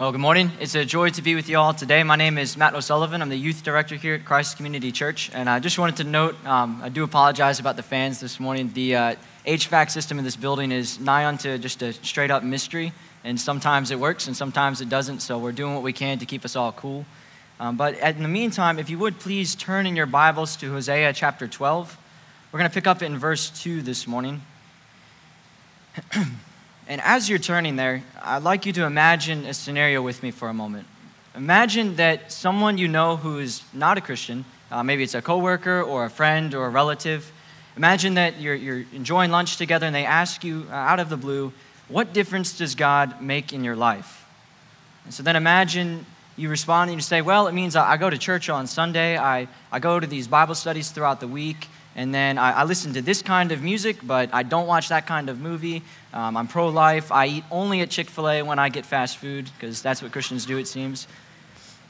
Well, good morning. It's a joy to be with you all today. My name is Matt O'Sullivan. I'm the youth director here at Christ Community Church. And I just wanted to note um, I do apologize about the fans this morning. The uh, HVAC system in this building is nigh unto just a straight up mystery. And sometimes it works and sometimes it doesn't. So we're doing what we can to keep us all cool. Um, but in the meantime, if you would please turn in your Bibles to Hosea chapter 12. We're going to pick up in verse 2 this morning. And as you're turning there, I'd like you to imagine a scenario with me for a moment. Imagine that someone you know who is not a Christian, uh, maybe it's a coworker or a friend or a relative, imagine that you're, you're enjoying lunch together and they ask you uh, out of the blue, What difference does God make in your life? And so then imagine you respond and you say, Well, it means I, I go to church on Sunday, I, I go to these Bible studies throughout the week, and then I, I, listen to this kind of music, but I don't watch that kind of movie. Um, I'm pro life. I eat only at Chick fil A when I get fast food, because that's what Christians do, it seems.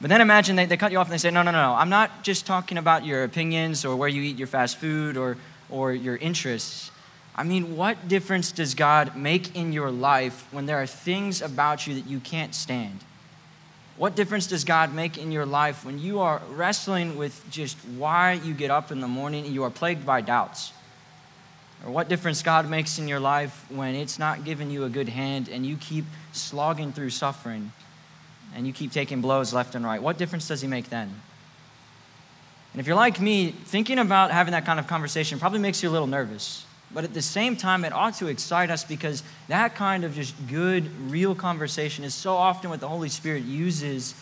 But then imagine they, they cut you off and they say, No, no, no, no, I'm not just talking about your opinions or where you eat your fast food or, or your interests. I mean, what difference does God make in your life when there are things about you that you can't stand? What difference does God make in your life when you are wrestling with just why you get up in the morning and you are plagued by doubts? Or what difference God makes in your life when it's not giving you a good hand and you keep slogging through suffering and you keep taking blows left and right? What difference does He make then? And if you're like me, thinking about having that kind of conversation probably makes you a little nervous. But at the same time, it ought to excite us because that kind of just good, real conversation is so often what the Holy Spirit uses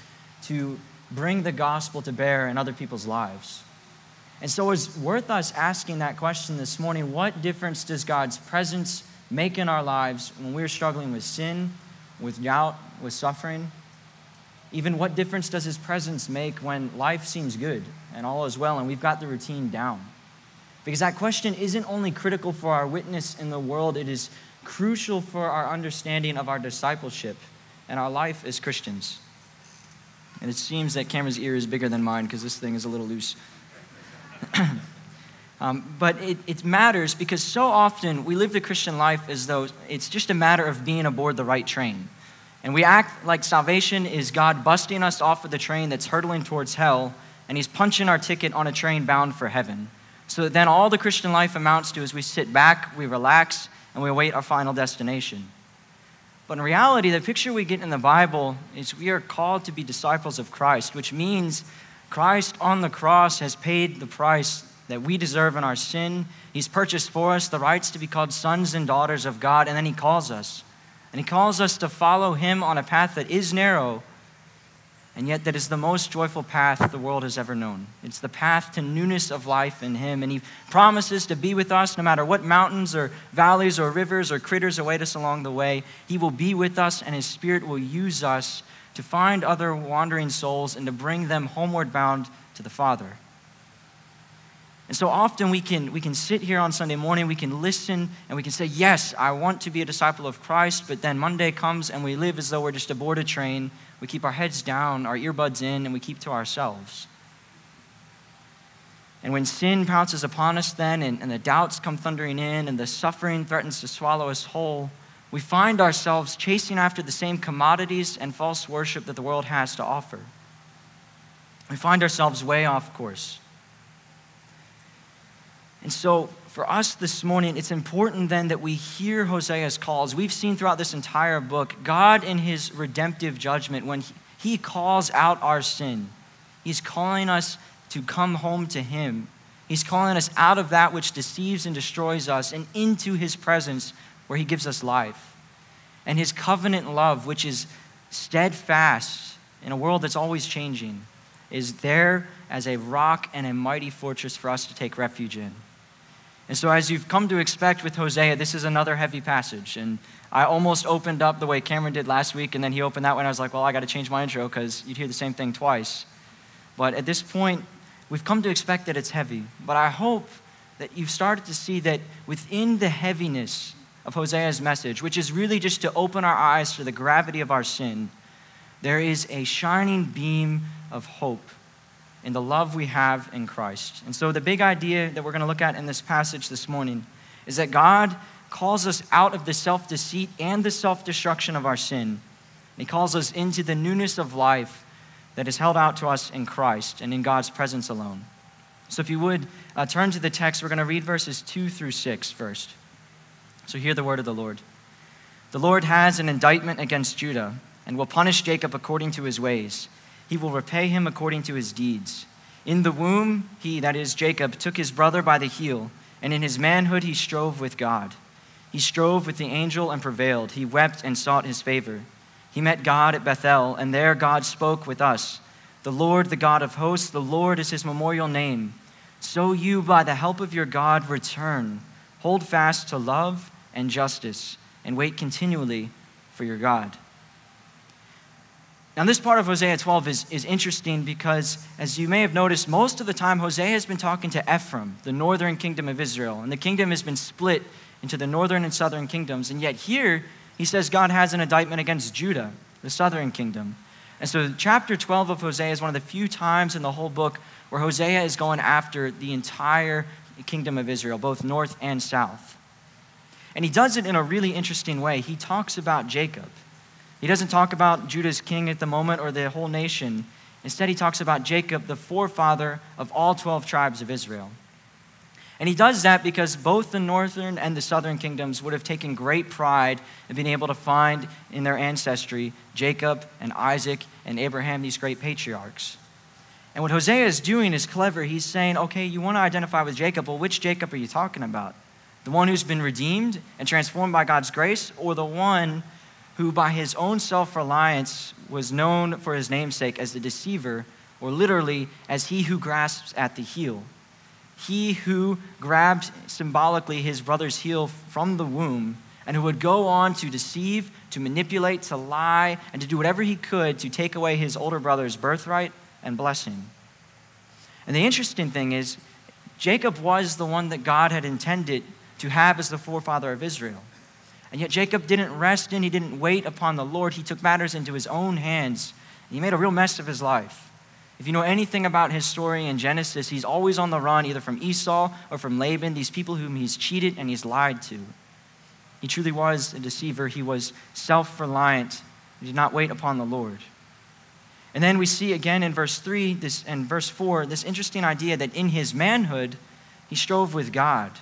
to bring the gospel to bear in other people's lives. And so it's worth us asking that question this morning what difference does God's presence make in our lives when we're struggling with sin, with doubt, with suffering? Even what difference does His presence make when life seems good and all is well and we've got the routine down? Because that question isn't only critical for our witness in the world, it is crucial for our understanding of our discipleship and our life as Christians. And it seems that Cameron's ear is bigger than mine because this thing is a little loose. um, but it, it matters because so often we live the Christian life as though it's just a matter of being aboard the right train. And we act like salvation is God busting us off of the train that's hurtling towards hell, and He's punching our ticket on a train bound for heaven. So then all the Christian life amounts to is we sit back, we relax, and we await our final destination. But in reality, the picture we get in the Bible is we are called to be disciples of Christ, which means Christ on the cross has paid the price that we deserve in our sin. He's purchased for us the rights to be called sons and daughters of God, and then He calls us. And He calls us to follow Him on a path that is narrow, and yet that is the most joyful path the world has ever known. It's the path to newness of life in Him, and He promises to be with us no matter what mountains or valleys or rivers or critters await us along the way. He will be with us, and His Spirit will use us to find other wandering souls and to bring them homeward bound to the Father. And so often we can, we can sit here on Sunday morning, we can listen, and we can say, Yes, I want to be a disciple of Christ, but then Monday comes and we live as though we're just aboard a train we keep our heads down, our earbuds in, and we keep to ourselves. And when sin pounces upon us, then, and, and the doubts come thundering in, and the suffering threatens to swallow us whole, we find ourselves chasing after the same commodities and false worship that the world has to offer. We find ourselves way off course. And so, for us this morning, it's important then that we hear Hosea's calls. We've seen throughout this entire book, God in his redemptive judgment, when he calls out our sin, he's calling us to come home to him. He's calling us out of that which deceives and destroys us and into his presence where he gives us life. And his covenant love, which is steadfast in a world that's always changing, is there as a rock and a mighty fortress for us to take refuge in. And so, as you've come to expect with Hosea, this is another heavy passage. And I almost opened up the way Cameron did last week, and then he opened that one. I was like, well, I got to change my intro because you'd hear the same thing twice. But at this point, we've come to expect that it's heavy. But I hope that you've started to see that within the heaviness of Hosea's message, which is really just to open our eyes to the gravity of our sin, there is a shining beam of hope in the love we have in Christ. And so, the big idea that we're going to look at in this passage this morning is that God calls us out of the self deceit and the self destruction of our sin he calls us into the newness of life that is held out to us in Christ and in God's presence alone. So, if you would uh, turn to the text, we're going to read verses 2 through 6 first. So, hear the word of the Lord. The Lord has an indictment against Judah and will punish Jacob according to his ways. He will repay him according to his deeds. In the womb, he, that is Jacob, took his brother by the heel, and in his manhood he strove with God. He strove with the angel and prevailed. He wept and sought his favor. He met God at Bethel, and there God spoke with us. The Lord, the God of hosts, the Lord is his memorial name. So you, by the help of your God, return. Hold fast to love and justice, and wait continually for your God. Now, this part of Hosea 12 is, is interesting because, as you may have noticed, most of the time Hosea has been talking to Ephraim, the northern kingdom of Israel. And the kingdom has been split into the northern and southern kingdoms. And yet, here, he says God has an indictment against Judah, the southern kingdom. And so, chapter 12 of Hosea is one of the few times in the whole book where Hosea is going after the entire kingdom of Israel, both north and south. And he does it in a really interesting way. He talks about Jacob. He doesn't talk about Judah's king at the moment or the whole nation. Instead, he talks about Jacob, the forefather of all 12 tribes of Israel. And he does that because both the northern and the southern kingdoms would have taken great pride in being able to find in their ancestry Jacob and Isaac and Abraham, these great patriarchs. And what Hosea is doing is clever. He's saying, okay, you want to identify with Jacob. Well, which Jacob are you talking about? The one who's been redeemed and transformed by God's grace, or the one who by his own self reliance was known for his namesake as the deceiver, or literally as he who grasps at the heel. He who grabbed symbolically his brother's heel from the womb and who would go on to deceive, to manipulate, to lie, and to do whatever he could to take away his older brother's birthright and blessing. And the interesting thing is, Jacob was the one that God had intended to have as the forefather of Israel. And yet Jacob didn't rest in, he didn't wait upon the Lord. He took matters into his own hands. He made a real mess of his life. If you know anything about his story in Genesis, he's always on the run, either from Esau or from Laban, these people whom he's cheated and he's lied to. He truly was a deceiver. He was self reliant. He did not wait upon the Lord. And then we see again in verse 3 this, and verse 4 this interesting idea that in his manhood, he strove with God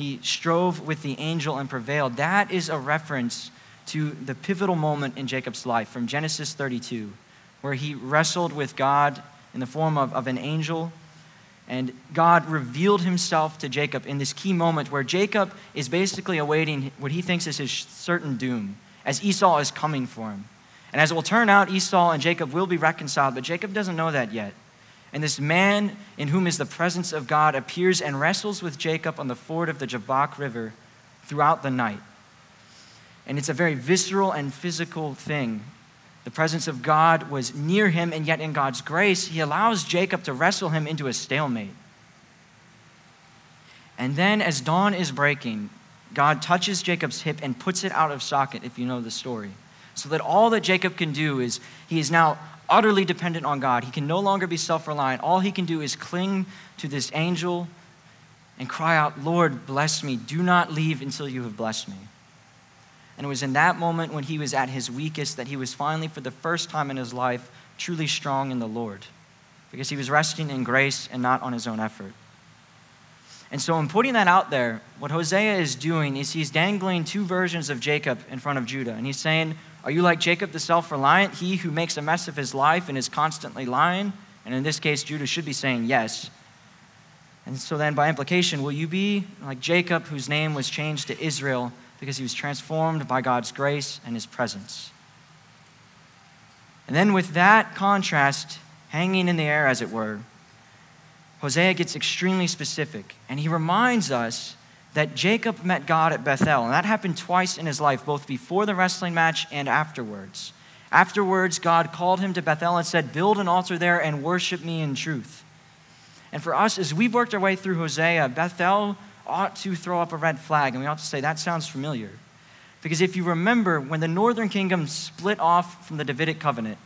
he strove with the angel and prevailed. That is a reference to the pivotal moment in Jacob's life from Genesis 32, where he wrestled with God in the form of, of an angel. And God revealed himself to Jacob in this key moment where Jacob is basically awaiting what he thinks is his certain doom as Esau is coming for him. And as it will turn out, Esau and Jacob will be reconciled, but Jacob doesn't know that yet. And this man in whom is the presence of God appears and wrestles with Jacob on the ford of the Jabbok River throughout the night. And it's a very visceral and physical thing. The presence of God was near him, and yet in God's grace, he allows Jacob to wrestle him into a stalemate. And then, as dawn is breaking, God touches Jacob's hip and puts it out of socket, if you know the story. So that all that Jacob can do is he is now utterly dependent on God. He can no longer be self reliant. All he can do is cling to this angel and cry out, Lord, bless me. Do not leave until you have blessed me. And it was in that moment when he was at his weakest that he was finally, for the first time in his life, truly strong in the Lord because he was resting in grace and not on his own effort. And so, in putting that out there, what Hosea is doing is he's dangling two versions of Jacob in front of Judah. And he's saying, are you like Jacob the self reliant, he who makes a mess of his life and is constantly lying? And in this case, Judah should be saying yes. And so then, by implication, will you be like Jacob, whose name was changed to Israel because he was transformed by God's grace and his presence? And then, with that contrast hanging in the air, as it were, Hosea gets extremely specific. And he reminds us that Jacob met God at Bethel. And that happened twice in his life, both before the wrestling match and afterwards. Afterwards, God called him to Bethel and said, Build an altar there and worship me in truth. And for us, as we've worked our way through Hosea, Bethel ought to throw up a red flag, and we ought to say, That sounds familiar. Because if you remember, when the northern kingdom split off from the Davidic covenant,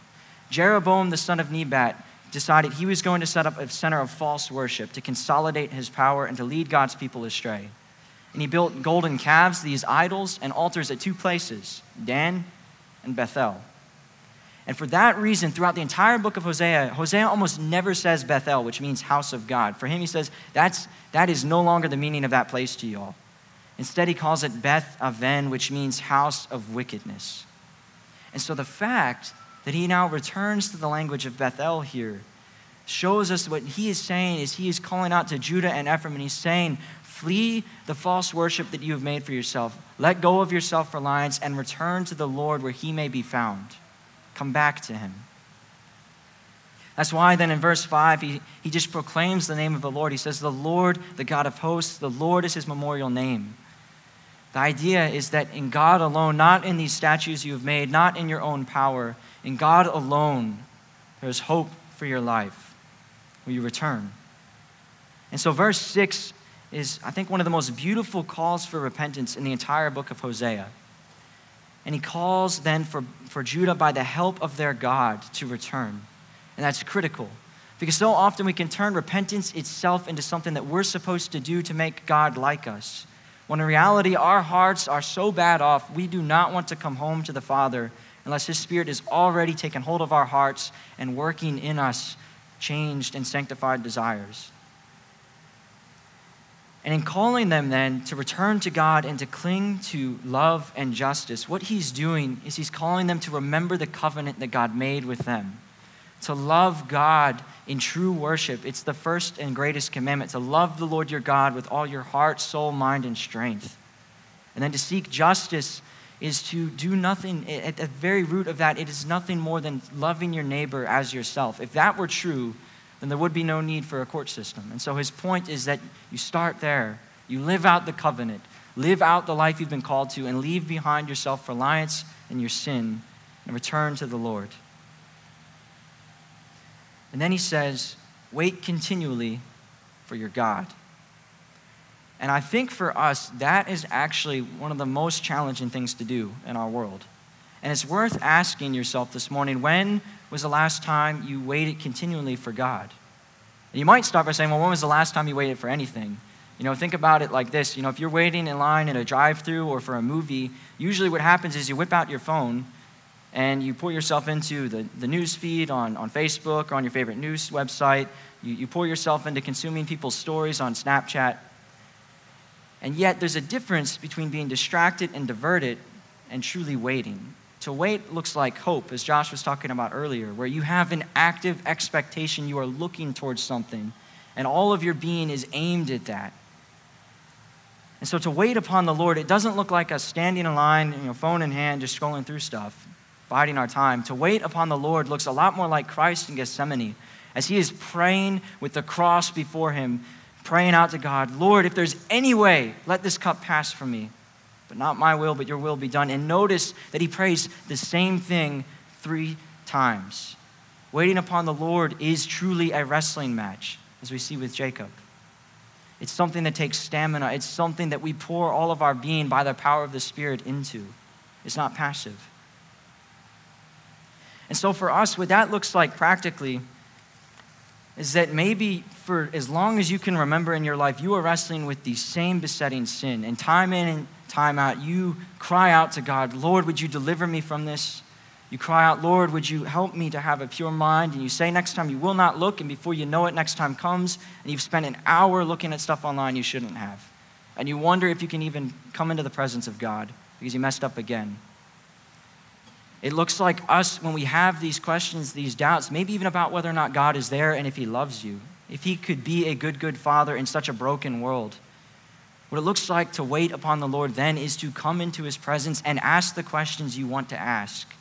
Jeroboam, the son of Nebat, decided he was going to set up a center of false worship to consolidate his power and to lead God's people astray. And he built golden calves, these idols, and altars at two places, Dan and Bethel. And for that reason, throughout the entire book of Hosea, Hosea almost never says Bethel, which means house of God. For him, he says that's, that is no longer the meaning of that place to y'all. Instead, he calls it Beth Aven, which means house of wickedness. And so the fact that he now returns to the language of Bethel here shows us what he is saying is he is calling out to Judah and Ephraim, and he's saying, Flee the false worship that you have made for yourself. Let go of your self reliance and return to the Lord where he may be found. Come back to him. That's why then in verse 5, he, he just proclaims the name of the Lord. He says, The Lord, the God of hosts, the Lord is his memorial name. The idea is that in God alone, not in these statues you have made, not in your own power, in God alone, there is hope for your life. Will you return? And so, verse 6 is, I think, one of the most beautiful calls for repentance in the entire book of Hosea. And he calls then for, for Judah by the help of their God to return. And that's critical because so often we can turn repentance itself into something that we're supposed to do to make God like us. When in reality, our hearts are so bad off, we do not want to come home to the Father unless His Spirit is already taken hold of our hearts and working in us changed and sanctified desires. And in calling them then to return to God and to cling to love and justice, what he's doing is he's calling them to remember the covenant that God made with them. To love God in true worship. It's the first and greatest commandment to love the Lord your God with all your heart, soul, mind, and strength. And then to seek justice is to do nothing, at the very root of that, it is nothing more than loving your neighbor as yourself. If that were true, then there would be no need for a court system. And so his point is that you start there. You live out the covenant, live out the life you've been called to, and leave behind your self reliance and your sin and return to the Lord. And then he says, wait continually for your God. And I think for us, that is actually one of the most challenging things to do in our world. And it's worth asking yourself this morning when was the last time you waited continually for God? And you might start by saying, well, when was the last time you waited for anything? You know, think about it like this. You know, if you're waiting in line at a drive through or for a movie, usually what happens is you whip out your phone and you pull yourself into the, the news feed on, on Facebook or on your favorite news website. You, you pull yourself into consuming people's stories on Snapchat. And yet, there's a difference between being distracted and diverted and truly waiting. To wait looks like hope, as Josh was talking about earlier, where you have an active expectation, you are looking towards something, and all of your being is aimed at that. And so to wait upon the Lord, it doesn't look like us standing in line, you know, phone in hand, just scrolling through stuff, biding our time. To wait upon the Lord looks a lot more like Christ in Gethsemane, as he is praying with the cross before him, praying out to God, Lord, if there's any way, let this cup pass from me. But not my will, but your will be done. And notice that he prays the same thing three times. Waiting upon the Lord is truly a wrestling match, as we see with Jacob. It's something that takes stamina, it's something that we pour all of our being by the power of the Spirit into. It's not passive. And so, for us, what that looks like practically is that maybe for as long as you can remember in your life, you are wrestling with the same besetting sin. And time in and time out, you cry out to God, Lord, would you deliver me from this? You cry out, Lord, would you help me to have a pure mind? And you say next time you will not look, and before you know it, next time comes, and you've spent an hour looking at stuff online you shouldn't have. And you wonder if you can even come into the presence of God because you messed up again. It looks like us when we have these questions, these doubts, maybe even about whether or not God is there and if He loves you, if He could be a good, good Father in such a broken world. What it looks like to wait upon the Lord then is to come into his presence and ask the questions you want to ask.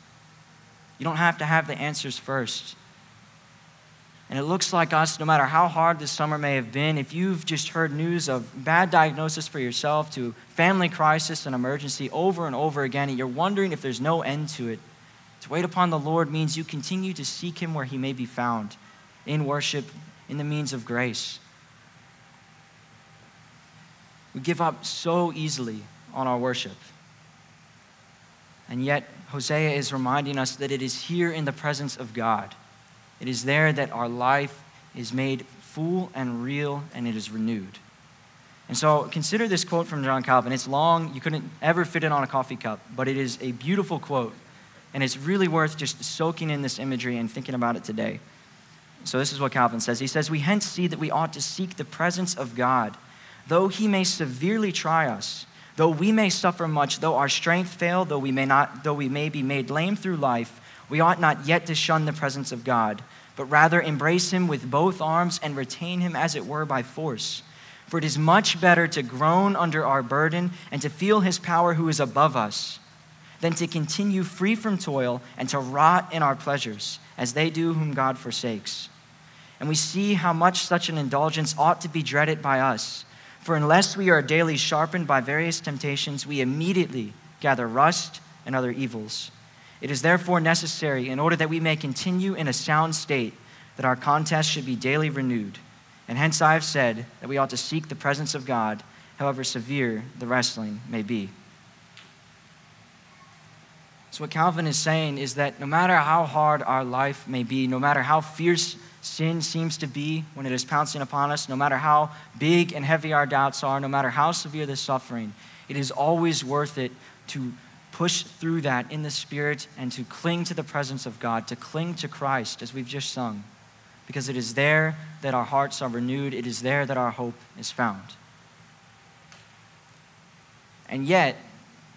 You don't have to have the answers first. And it looks like us, no matter how hard this summer may have been, if you've just heard news of bad diagnosis for yourself to family crisis and emergency over and over again, and you're wondering if there's no end to it, to wait upon the Lord means you continue to seek him where he may be found in worship, in the means of grace. We give up so easily on our worship. And yet, Hosea is reminding us that it is here in the presence of God. It is there that our life is made full and real and it is renewed. And so consider this quote from John Calvin. It's long, you couldn't ever fit it on a coffee cup, but it is a beautiful quote. And it's really worth just soaking in this imagery and thinking about it today. So, this is what Calvin says. He says, We hence see that we ought to seek the presence of God, though he may severely try us, though we may suffer much, though our strength fail, though we may, not, though we may be made lame through life, we ought not yet to shun the presence of God, but rather embrace him with both arms and retain him, as it were, by force. For it is much better to groan under our burden and to feel his power who is above us than to continue free from toil and to rot in our pleasures, as they do whom God forsakes. And we see how much such an indulgence ought to be dreaded by us. For unless we are daily sharpened by various temptations, we immediately gather rust and other evils. It is therefore necessary, in order that we may continue in a sound state, that our contest should be daily renewed. And hence I have said that we ought to seek the presence of God, however severe the wrestling may be. So, what Calvin is saying is that no matter how hard our life may be, no matter how fierce sin seems to be when it is pouncing upon us, no matter how big and heavy our doubts are, no matter how severe the suffering, it is always worth it to push through that in the Spirit and to cling to the presence of God, to cling to Christ, as we've just sung, because it is there that our hearts are renewed, it is there that our hope is found. And yet,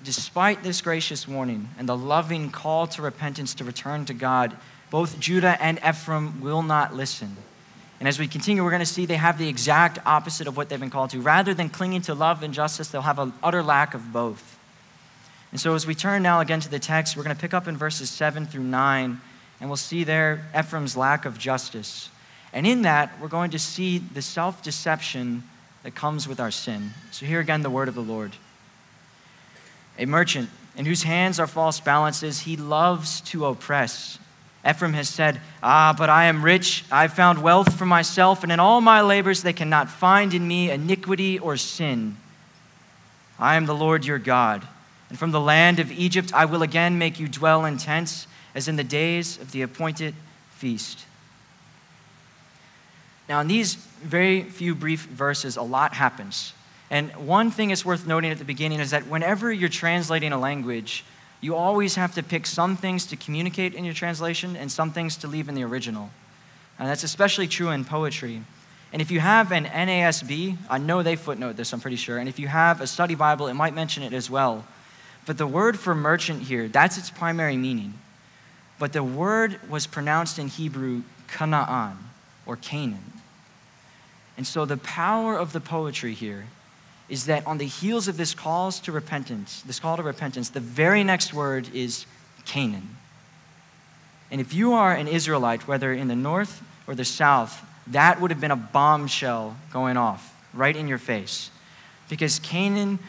despite this gracious warning and the loving call to repentance to return to God, both Judah and Ephraim will not listen. And as we continue, we're going to see they have the exact opposite of what they've been called to. Rather than clinging to love and justice, they'll have an utter lack of both. And so, as we turn now again to the text, we're going to pick up in verses 7 through 9, and we'll see there Ephraim's lack of justice. And in that, we're going to see the self deception that comes with our sin. So, here again, the word of the Lord. A merchant in whose hands are false balances, he loves to oppress. Ephraim has said, Ah, but I am rich. I've found wealth for myself, and in all my labors they cannot find in me iniquity or sin. I am the Lord your God. And from the land of Egypt I will again make you dwell in tents, as in the days of the appointed feast. Now, in these very few brief verses, a lot happens. And one thing is worth noting at the beginning is that whenever you're translating a language, you always have to pick some things to communicate in your translation and some things to leave in the original. And that's especially true in poetry. And if you have an NASB, I know they footnote this, I'm pretty sure. And if you have a study Bible, it might mention it as well. But the word for merchant here, that's its primary meaning. But the word was pronounced in Hebrew Kanaan or Canaan. And so the power of the poetry here is that on the heels of this calls to repentance, this call to repentance, the very next word is Canaan. And if you are an Israelite, whether in the north or the south, that would have been a bombshell going off right in your face. Because Canaan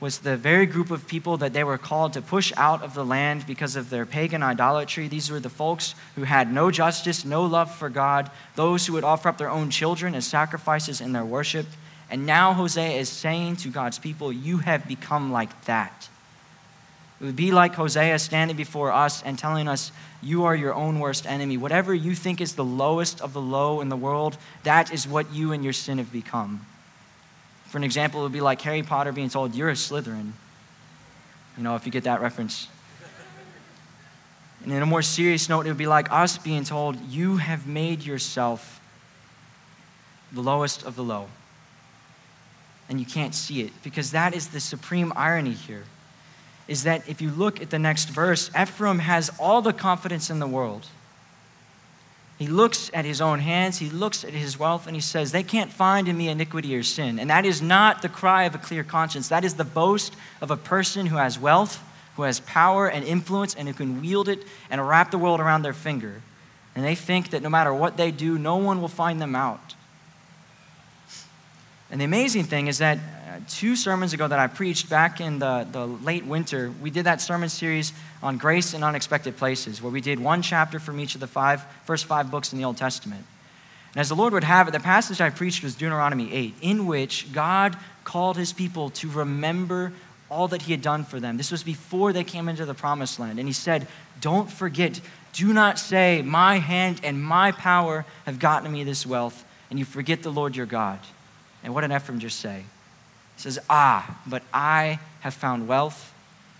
was the very group of people that they were called to push out of the land because of their pagan idolatry. These were the folks who had no justice, no love for God, those who would offer up their own children as sacrifices in their worship. And now Hosea is saying to God's people, You have become like that. It would be like Hosea standing before us and telling us, You are your own worst enemy. Whatever you think is the lowest of the low in the world, that is what you and your sin have become. For an example, it would be like Harry Potter being told, You're a Slytherin. You know, if you get that reference. And in a more serious note, it would be like us being told, You have made yourself the lowest of the low. And you can't see it because that is the supreme irony here. Is that if you look at the next verse, Ephraim has all the confidence in the world. He looks at his own hands, he looks at his wealth, and he says, They can't find in me iniquity or sin. And that is not the cry of a clear conscience. That is the boast of a person who has wealth, who has power and influence, and who can wield it and wrap the world around their finger. And they think that no matter what they do, no one will find them out. And the amazing thing is that uh, two sermons ago that I preached back in the, the late winter, we did that sermon series on grace in unexpected places, where we did one chapter from each of the five, first five books in the Old Testament. And as the Lord would have it, the passage I preached was Deuteronomy 8, in which God called his people to remember all that he had done for them. This was before they came into the promised land. And he said, Don't forget, do not say, My hand and my power have gotten me this wealth, and you forget the Lord your God. And what did Ephraim just say? He says, Ah, but I have found wealth,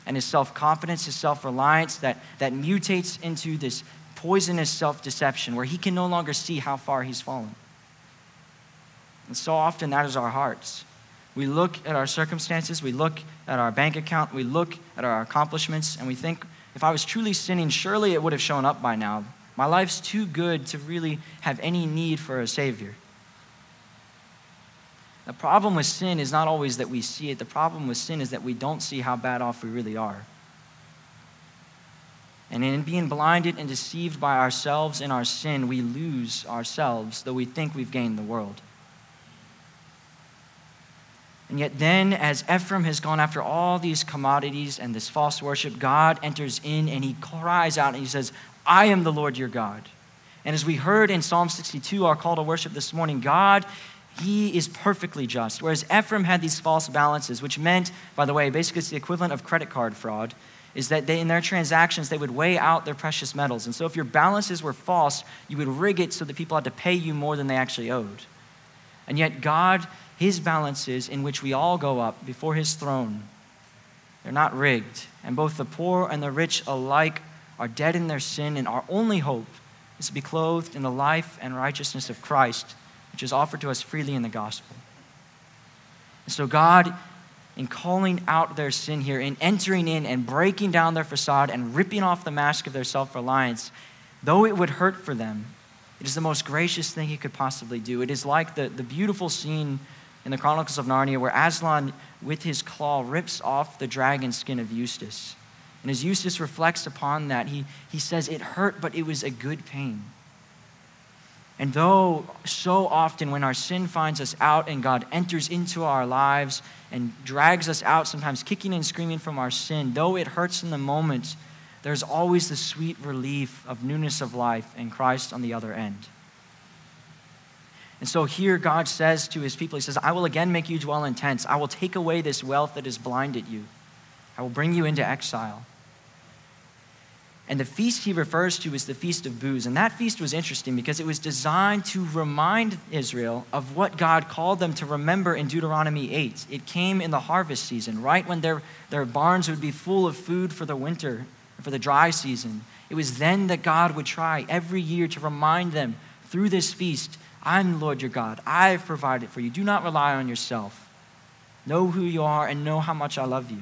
and his self confidence, his self reliance, that, that mutates into this poisonous self deception where he can no longer see how far he's fallen. And so often that is our hearts. We look at our circumstances, we look at our bank account, we look at our accomplishments, and we think, if I was truly sinning, surely it would have shown up by now. My life's too good to really have any need for a Savior. The problem with sin is not always that we see it, the problem with sin is that we don't see how bad off we really are. And in being blinded and deceived by ourselves in our sin, we lose ourselves, though we think we've gained the world. And yet, then, as Ephraim has gone after all these commodities and this false worship, God enters in and he cries out and he says, I am the Lord your God. And as we heard in Psalm 62, our call to worship this morning, God he is perfectly just. Whereas Ephraim had these false balances, which meant, by the way, basically it's the equivalent of credit card fraud, is that they, in their transactions, they would weigh out their precious metals. And so if your balances were false, you would rig it so that people had to pay you more than they actually owed. And yet, God, His balances, in which we all go up before His throne, they're not rigged. And both the poor and the rich alike are dead in their sin, and our only hope is to be clothed in the life and righteousness of Christ which is offered to us freely in the gospel. And so, God, in calling out their sin here, in entering in and breaking down their facade and ripping off the mask of their self reliance, though it would hurt for them, it is the most gracious thing he could possibly do. It is like the, the beautiful scene in the Chronicles of Narnia where Aslan, with his claw, rips off the dragon skin of Eustace. And as Eustace reflects upon that, he, he says, It hurt, but it was a good pain. And though so often when our sin finds us out and God enters into our lives and drags us out, sometimes kicking and screaming from our sin, though it hurts in the moment, there's always the sweet relief of newness of life in Christ on the other end. And so here God says to his people, He says, I will again make you dwell in tents. I will take away this wealth that has blinded you. I will bring you into exile. And the feast he refers to is the Feast of Booths. And that feast was interesting because it was designed to remind Israel of what God called them to remember in Deuteronomy 8. It came in the harvest season, right when their, their barns would be full of food for the winter, for the dry season. It was then that God would try every year to remind them through this feast I'm the Lord your God. I've provided for you. Do not rely on yourself. Know who you are and know how much I love you.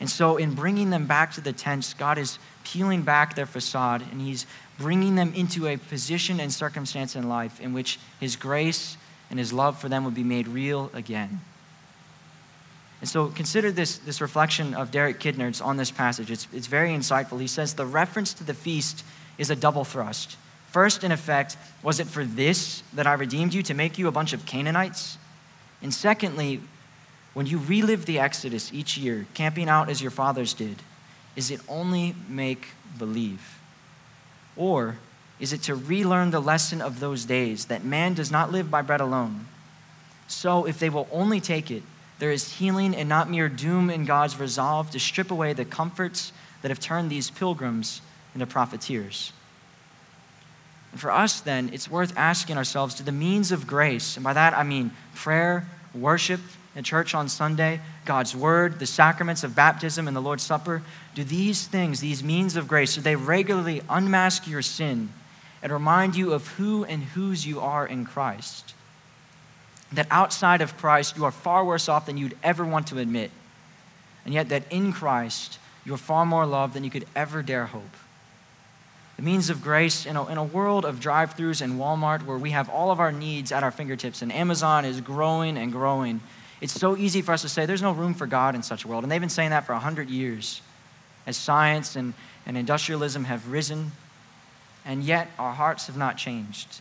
And so, in bringing them back to the tents, God is peeling back their facade and He's bringing them into a position and circumstance in life in which His grace and His love for them would be made real again. And so, consider this, this reflection of Derek Kidner's on this passage. It's, it's very insightful. He says the reference to the feast is a double thrust. First, in effect, was it for this that I redeemed you, to make you a bunch of Canaanites? And secondly, when you relive the Exodus each year, camping out as your fathers did, is it only make believe? Or is it to relearn the lesson of those days that man does not live by bread alone? So, if they will only take it, there is healing and not mere doom in God's resolve to strip away the comforts that have turned these pilgrims into profiteers. And for us, then, it's worth asking ourselves do the means of grace, and by that I mean prayer, worship, at church on Sunday, God's word, the sacraments of baptism and the Lord's Supper, do these things, these means of grace, do they regularly unmask your sin and remind you of who and whose you are in Christ? That outside of Christ, you are far worse off than you'd ever want to admit. And yet, that in Christ, you are far more loved than you could ever dare hope. The means of grace in a, in a world of drive throughs and Walmart where we have all of our needs at our fingertips, and Amazon is growing and growing it's so easy for us to say there's no room for God in such a world. And they've been saying that for 100 years as science and, and industrialism have risen, and yet our hearts have not changed.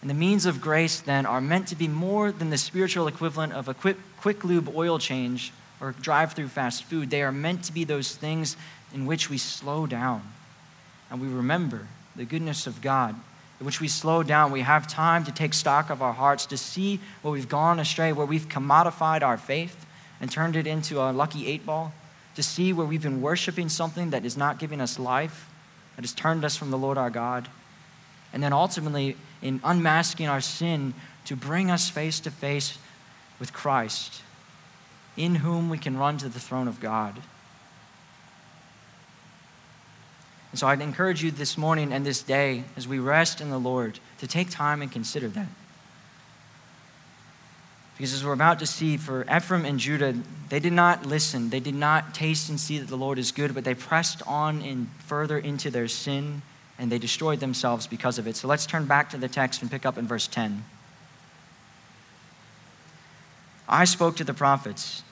And the means of grace then are meant to be more than the spiritual equivalent of a quick, quick lube oil change or drive through fast food. They are meant to be those things in which we slow down and we remember the goodness of God in which we slow down, we have time to take stock of our hearts, to see where we've gone astray, where we've commodified our faith and turned it into a lucky eight ball, to see where we've been worshiping something that is not giving us life, that has turned us from the Lord our God. And then ultimately, in unmasking our sin, to bring us face to face with Christ. in whom we can run to the throne of God. And so I'd encourage you this morning and this day, as we rest in the Lord, to take time and consider that. Because as we're about to see, for Ephraim and Judah, they did not listen. They did not taste and see that the Lord is good, but they pressed on in further into their sin, and they destroyed themselves because of it. So let's turn back to the text and pick up in verse 10. I spoke to the prophets.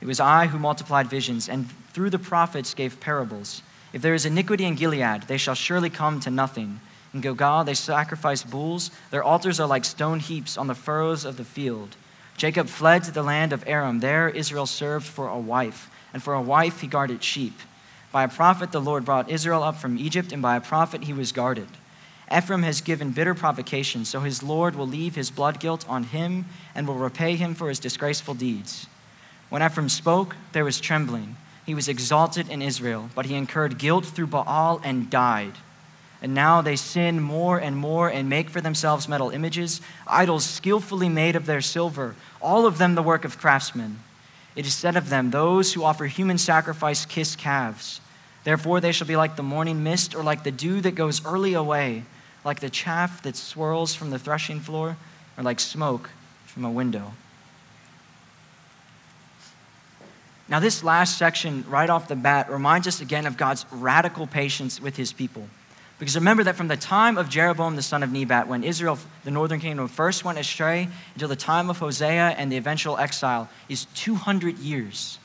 It was I who multiplied visions, and through the prophets gave parables. If there is iniquity in Gilead, they shall surely come to nothing. In Gilgal, they sacrifice bulls. Their altars are like stone heaps on the furrows of the field. Jacob fled to the land of Aram. There Israel served for a wife, and for a wife he guarded sheep. By a prophet the Lord brought Israel up from Egypt, and by a prophet he was guarded. Ephraim has given bitter provocation, so his Lord will leave his blood guilt on him and will repay him for his disgraceful deeds. When Ephraim spoke, there was trembling. He was exalted in Israel, but he incurred guilt through Baal and died. And now they sin more and more and make for themselves metal images, idols skillfully made of their silver, all of them the work of craftsmen. It is said of them, Those who offer human sacrifice kiss calves. Therefore they shall be like the morning mist or like the dew that goes early away, like the chaff that swirls from the threshing floor, or like smoke from a window. Now, this last section, right off the bat, reminds us again of God's radical patience with his people. Because remember that from the time of Jeroboam the son of Nebat, when Israel, the northern kingdom, first went astray, until the time of Hosea and the eventual exile, is 200 years.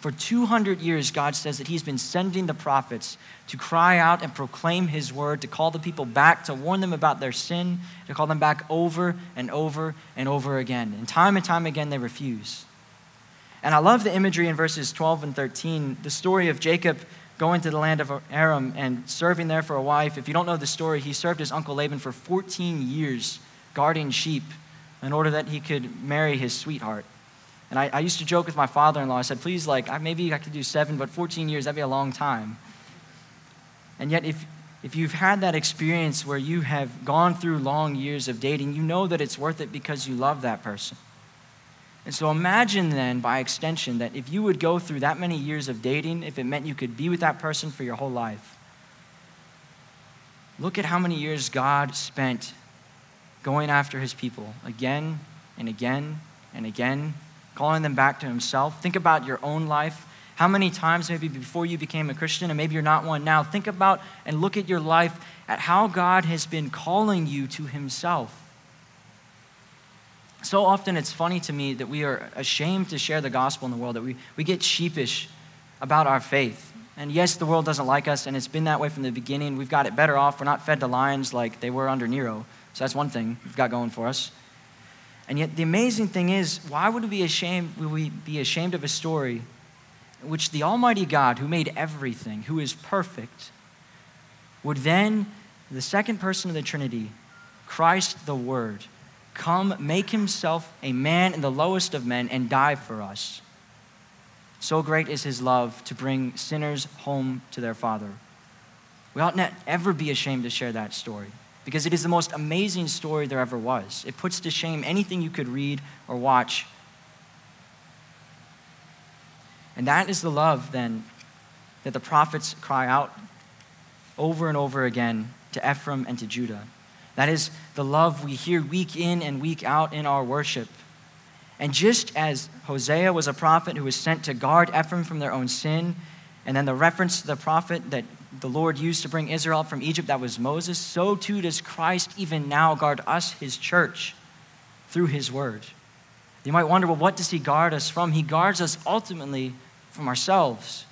For 200 years, God says that He's been sending the prophets to cry out and proclaim His word, to call the people back, to warn them about their sin, to call them back over and over and over again. And time and time again, they refuse. And I love the imagery in verses 12 and 13, the story of Jacob going to the land of Aram and serving there for a wife. If you don't know the story, he served his uncle Laban for 14 years guarding sheep in order that he could marry his sweetheart. And I, I used to joke with my father in law. I said, please, like, maybe I could do seven, but 14 years, that'd be a long time. And yet, if, if you've had that experience where you have gone through long years of dating, you know that it's worth it because you love that person. And so imagine then, by extension, that if you would go through that many years of dating, if it meant you could be with that person for your whole life, look at how many years God spent going after his people again and again and again, calling them back to himself. Think about your own life. How many times, maybe before you became a Christian, and maybe you're not one now, think about and look at your life at how God has been calling you to himself. So often it's funny to me that we are ashamed to share the gospel in the world, that we, we get sheepish about our faith. And yes, the world doesn't like us, and it's been that way from the beginning. We've got it better off. We're not fed to lions like they were under Nero. So that's one thing we've got going for us. And yet, the amazing thing is, why would we be ashamed, would we be ashamed of a story which the Almighty God, who made everything, who is perfect, would then, the second person of the Trinity, Christ the Word, come make himself a man in the lowest of men and die for us. So great is his love to bring sinners home to their Father. We ought not ever be ashamed to share that story because it is the most amazing story there ever was. It puts to shame anything you could read or watch. And that is the love, then, that the prophets cry out over and over again to Ephraim and to Judah. That is the love we hear week in and week out in our worship. And just as Hosea was a prophet who was sent to guard Ephraim from their own sin, and then the reference to the prophet that the Lord used to bring Israel from Egypt, that was Moses, so too does Christ even now guard us, his church, through his word. You might wonder, well, what does he guard us from? He guards us ultimately from ourselves,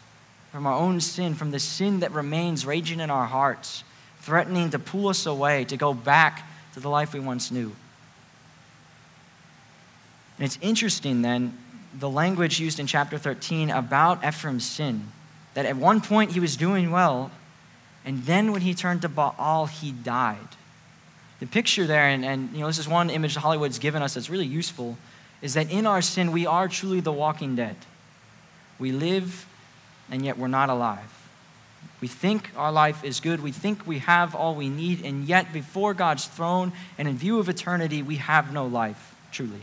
from our own sin, from the sin that remains raging in our hearts threatening to pull us away, to go back to the life we once knew. And it's interesting then, the language used in chapter 13 about Ephraim's sin, that at one point he was doing well, and then when he turned to Baal, he died. The picture there, and, and you know, this is one image Hollywood's given us that's really useful, is that in our sin, we are truly the walking dead. We live, and yet we're not alive. We think our life is good. We think we have all we need. And yet, before God's throne and in view of eternity, we have no life, truly.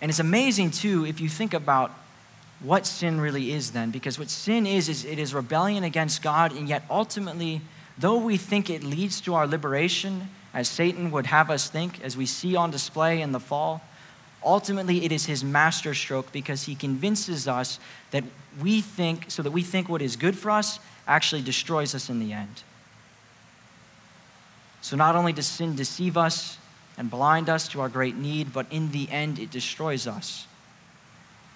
And it's amazing, too, if you think about what sin really is then, because what sin is, is it is rebellion against God, and yet ultimately, though we think it leads to our liberation, as Satan would have us think, as we see on display in the fall, ultimately it is his masterstroke because he convinces us that we think, so that we think what is good for us actually destroys us in the end. So not only does sin deceive us and blind us to our great need, but in the end it destroys us.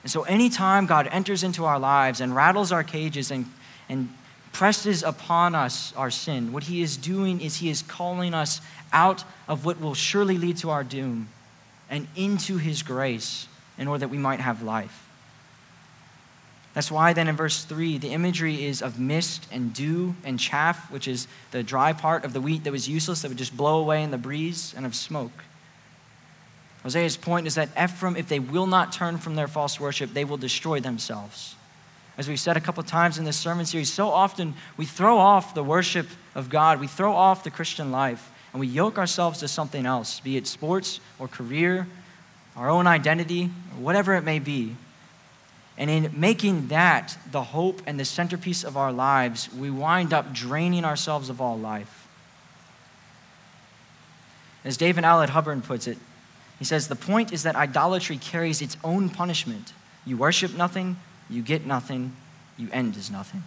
And so, anytime God enters into our lives and rattles our cages and, and presses upon us our sin, what he is doing is he is calling us out of what will surely lead to our doom and into his grace in order that we might have life. That's why then in verse 3, the imagery is of mist and dew and chaff, which is the dry part of the wheat that was useless, that would just blow away in the breeze, and of smoke. Hosea's point is that Ephraim, if they will not turn from their false worship, they will destroy themselves. As we've said a couple times in this sermon series, so often we throw off the worship of God, we throw off the Christian life, and we yoke ourselves to something else, be it sports or career, our own identity, or whatever it may be. And in making that the hope and the centerpiece of our lives, we wind up draining ourselves of all life. As David Allard Hubbard puts it, he says, The point is that idolatry carries its own punishment. You worship nothing, you get nothing, you end as nothing.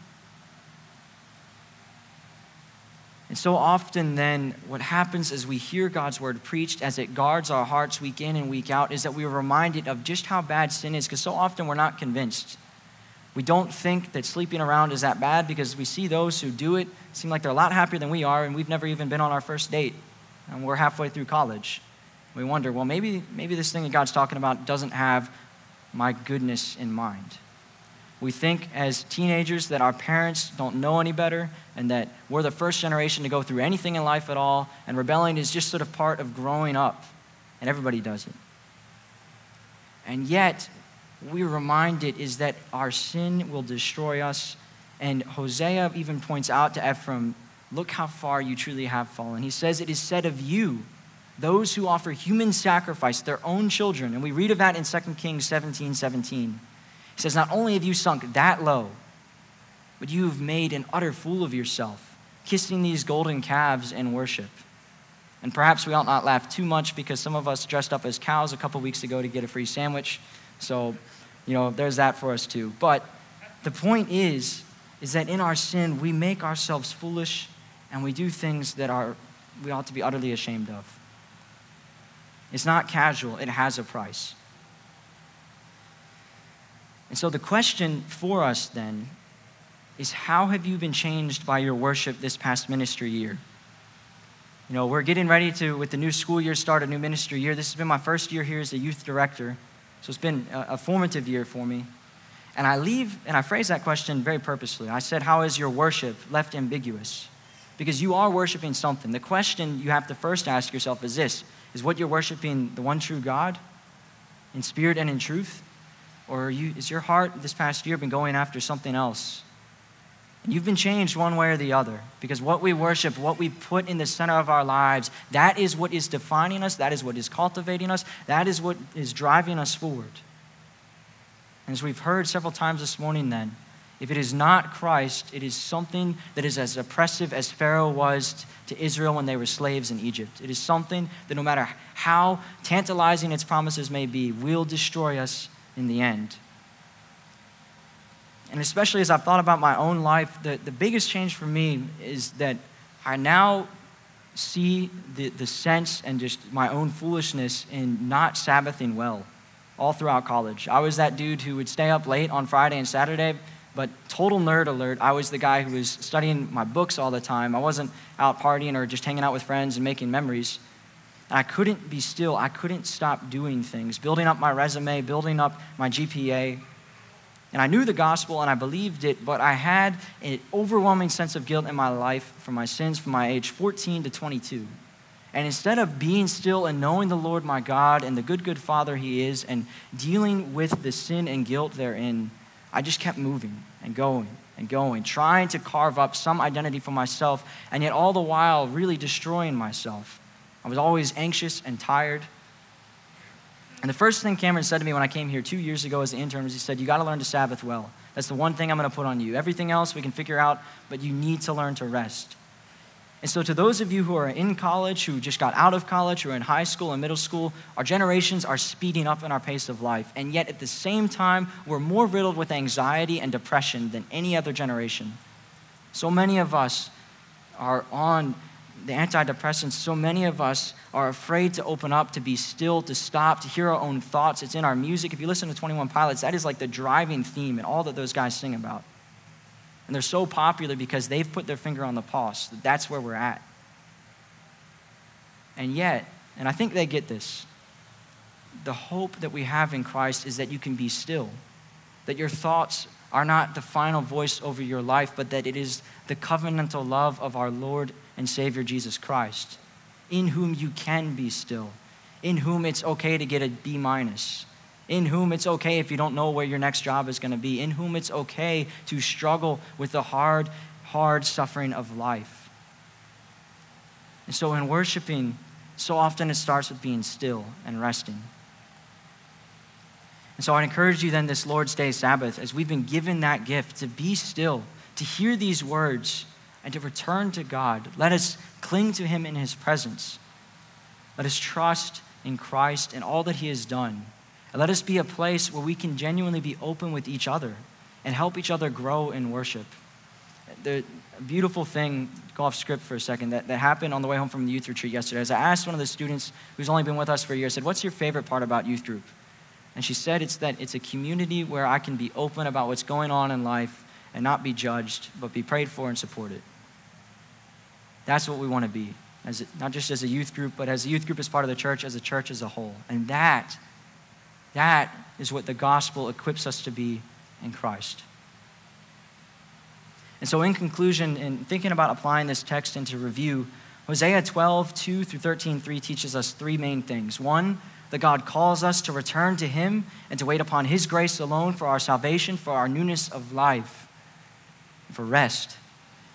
And so often, then, what happens as we hear God's word preached, as it guards our hearts week in and week out, is that we are reminded of just how bad sin is, because so often we're not convinced. We don't think that sleeping around is that bad because we see those who do it seem like they're a lot happier than we are, and we've never even been on our first date, and we're halfway through college we wonder, well, maybe, maybe this thing that God's talking about doesn't have my goodness in mind. We think as teenagers that our parents don't know any better and that we're the first generation to go through anything in life at all, and rebellion is just sort of part of growing up, and everybody does it. And yet, we're reminded is that our sin will destroy us. And Hosea even points out to Ephraim, look how far you truly have fallen. He says, It is said of you, those who offer human sacrifice, their own children. And we read of that in 2 Kings 17 17. He says, Not only have you sunk that low, but you have made an utter fool of yourself, kissing these golden calves in worship. And perhaps we ought not laugh too much because some of us dressed up as cows a couple weeks ago to get a free sandwich. So, you know, there's that for us too. But the point is, is that in our sin, we make ourselves foolish and we do things that are, we ought to be utterly ashamed of. It's not casual, it has a price. And so the question for us then is how have you been changed by your worship this past ministry year? You know, we're getting ready to, with the new school year, start a new ministry year. This has been my first year here as a youth director, so it's been a, a formative year for me. And I leave, and I phrase that question very purposely. I said, How is your worship left ambiguous? Because you are worshiping something. The question you have to first ask yourself is this is what you're worshiping the one true God in spirit and in truth? Or you, is your heart this past year been going after something else? And you've been changed one way or the other because what we worship, what we put in the center of our lives, that is what is defining us, that is what is cultivating us, that is what is driving us forward. And as we've heard several times this morning, then, if it is not Christ, it is something that is as oppressive as Pharaoh was to Israel when they were slaves in Egypt. It is something that no matter how tantalizing its promises may be, will destroy us in the end. And especially as I've thought about my own life, the, the biggest change for me is that I now see the, the sense and just my own foolishness in not Sabbathing well all throughout college. I was that dude who would stay up late on Friday and Saturday but total nerd alert, I was the guy who was studying my books all the time. I wasn't out partying or just hanging out with friends and making memories. I couldn't be still. I couldn't stop doing things, building up my resume, building up my GPA. And I knew the gospel and I believed it, but I had an overwhelming sense of guilt in my life for my sins from my age 14 to 22. And instead of being still and knowing the Lord my God and the good, good Father He is and dealing with the sin and guilt therein, I just kept moving and going and going, trying to carve up some identity for myself, and yet all the while really destroying myself. I was always anxious and tired. And the first thing Cameron said to me when I came here two years ago as an intern was he said, You got to learn to Sabbath well. That's the one thing I'm going to put on you. Everything else we can figure out, but you need to learn to rest. And so, to those of you who are in college, who just got out of college, who are in high school and middle school, our generations are speeding up in our pace of life. And yet, at the same time, we're more riddled with anxiety and depression than any other generation. So many of us are on the antidepressants, so many of us are afraid to open up, to be still, to stop, to hear our own thoughts. It's in our music. If you listen to 21 Pilots, that is like the driving theme and all that those guys sing about. And they're so popular because they've put their finger on the pulse. That's where we're at. And yet, and I think they get this, the hope that we have in Christ is that you can be still, that your thoughts are not the final voice over your life, but that it is the covenantal love of our Lord and Savior Jesus Christ, in whom you can be still, in whom it's okay to get a B minus, in whom it's okay if you don't know where your next job is going to be, in whom it's okay to struggle with the hard, hard suffering of life. And so, in worshiping, so often it starts with being still and resting. And so I encourage you then this Lord's Day Sabbath, as we've been given that gift, to be still, to hear these words, and to return to God. Let us cling to Him in His presence. Let us trust in Christ and all that He has done. And let us be a place where we can genuinely be open with each other and help each other grow in worship. The beautiful thing, go off script for a second, that, that happened on the way home from the youth retreat yesterday, as I asked one of the students who's only been with us for a year, I said, What's your favorite part about youth group? And she said it's that it's a community where I can be open about what's going on in life and not be judged, but be prayed for and supported. That's what we want to be, as not just as a youth group, but as a youth group as part of the church, as a church as a whole. And that, that is what the gospel equips us to be in Christ. And so, in conclusion, in thinking about applying this text into review, Hosea 12, 2 through 13, 3 teaches us three main things. One, that God calls us to return to Him and to wait upon His grace alone for our salvation, for our newness of life, for rest.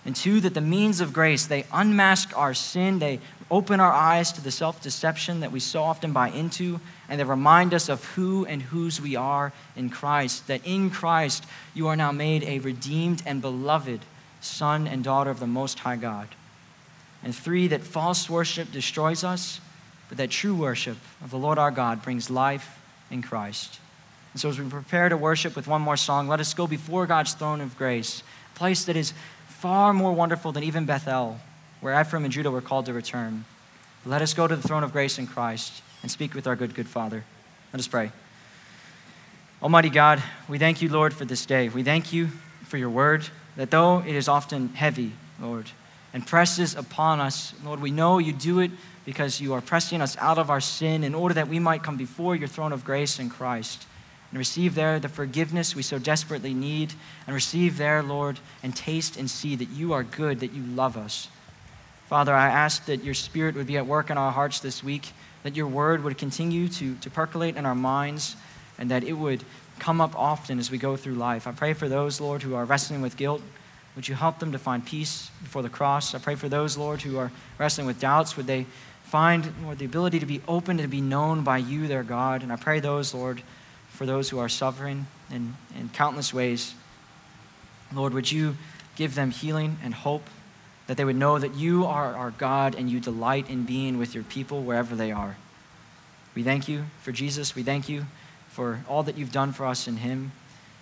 And two, that the means of grace, they unmask our sin, they open our eyes to the self deception that we so often buy into, and they remind us of who and whose we are in Christ. That in Christ you are now made a redeemed and beloved son and daughter of the Most High God. And three, that false worship destroys us, but that true worship of the Lord our God brings life in Christ. And so, as we prepare to worship with one more song, let us go before God's throne of grace, a place that is far more wonderful than even Bethel, where Ephraim and Judah were called to return. Let us go to the throne of grace in Christ and speak with our good, good Father. Let us pray. Almighty God, we thank you, Lord, for this day. We thank you for your word, that though it is often heavy, Lord, and presses upon us, Lord, we know you do it because you are pressing us out of our sin in order that we might come before your throne of grace in Christ and receive there the forgiveness we so desperately need, and receive there, Lord, and taste and see that you are good, that you love us. Father, I ask that your Spirit would be at work in our hearts this week, that your word would continue to, to percolate in our minds, and that it would come up often as we go through life. I pray for those, Lord, who are wrestling with guilt. Would you help them to find peace before the cross? I pray for those, Lord, who are wrestling with doubts. Would they find, Lord, the ability to be open to be known by you, their God? And I pray those, Lord, for those who are suffering in, in countless ways. Lord, would you give them healing and hope that they would know that you are our God and you delight in being with your people wherever they are. We thank you for Jesus. We thank you for all that you've done for us in him.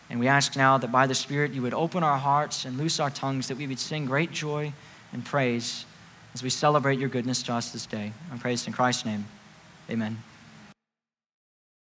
And we ask now that by the Spirit you would open our hearts and loose our tongues, that we would sing great joy and praise as we celebrate your goodness to us this day. I praise in Christ's name. Amen.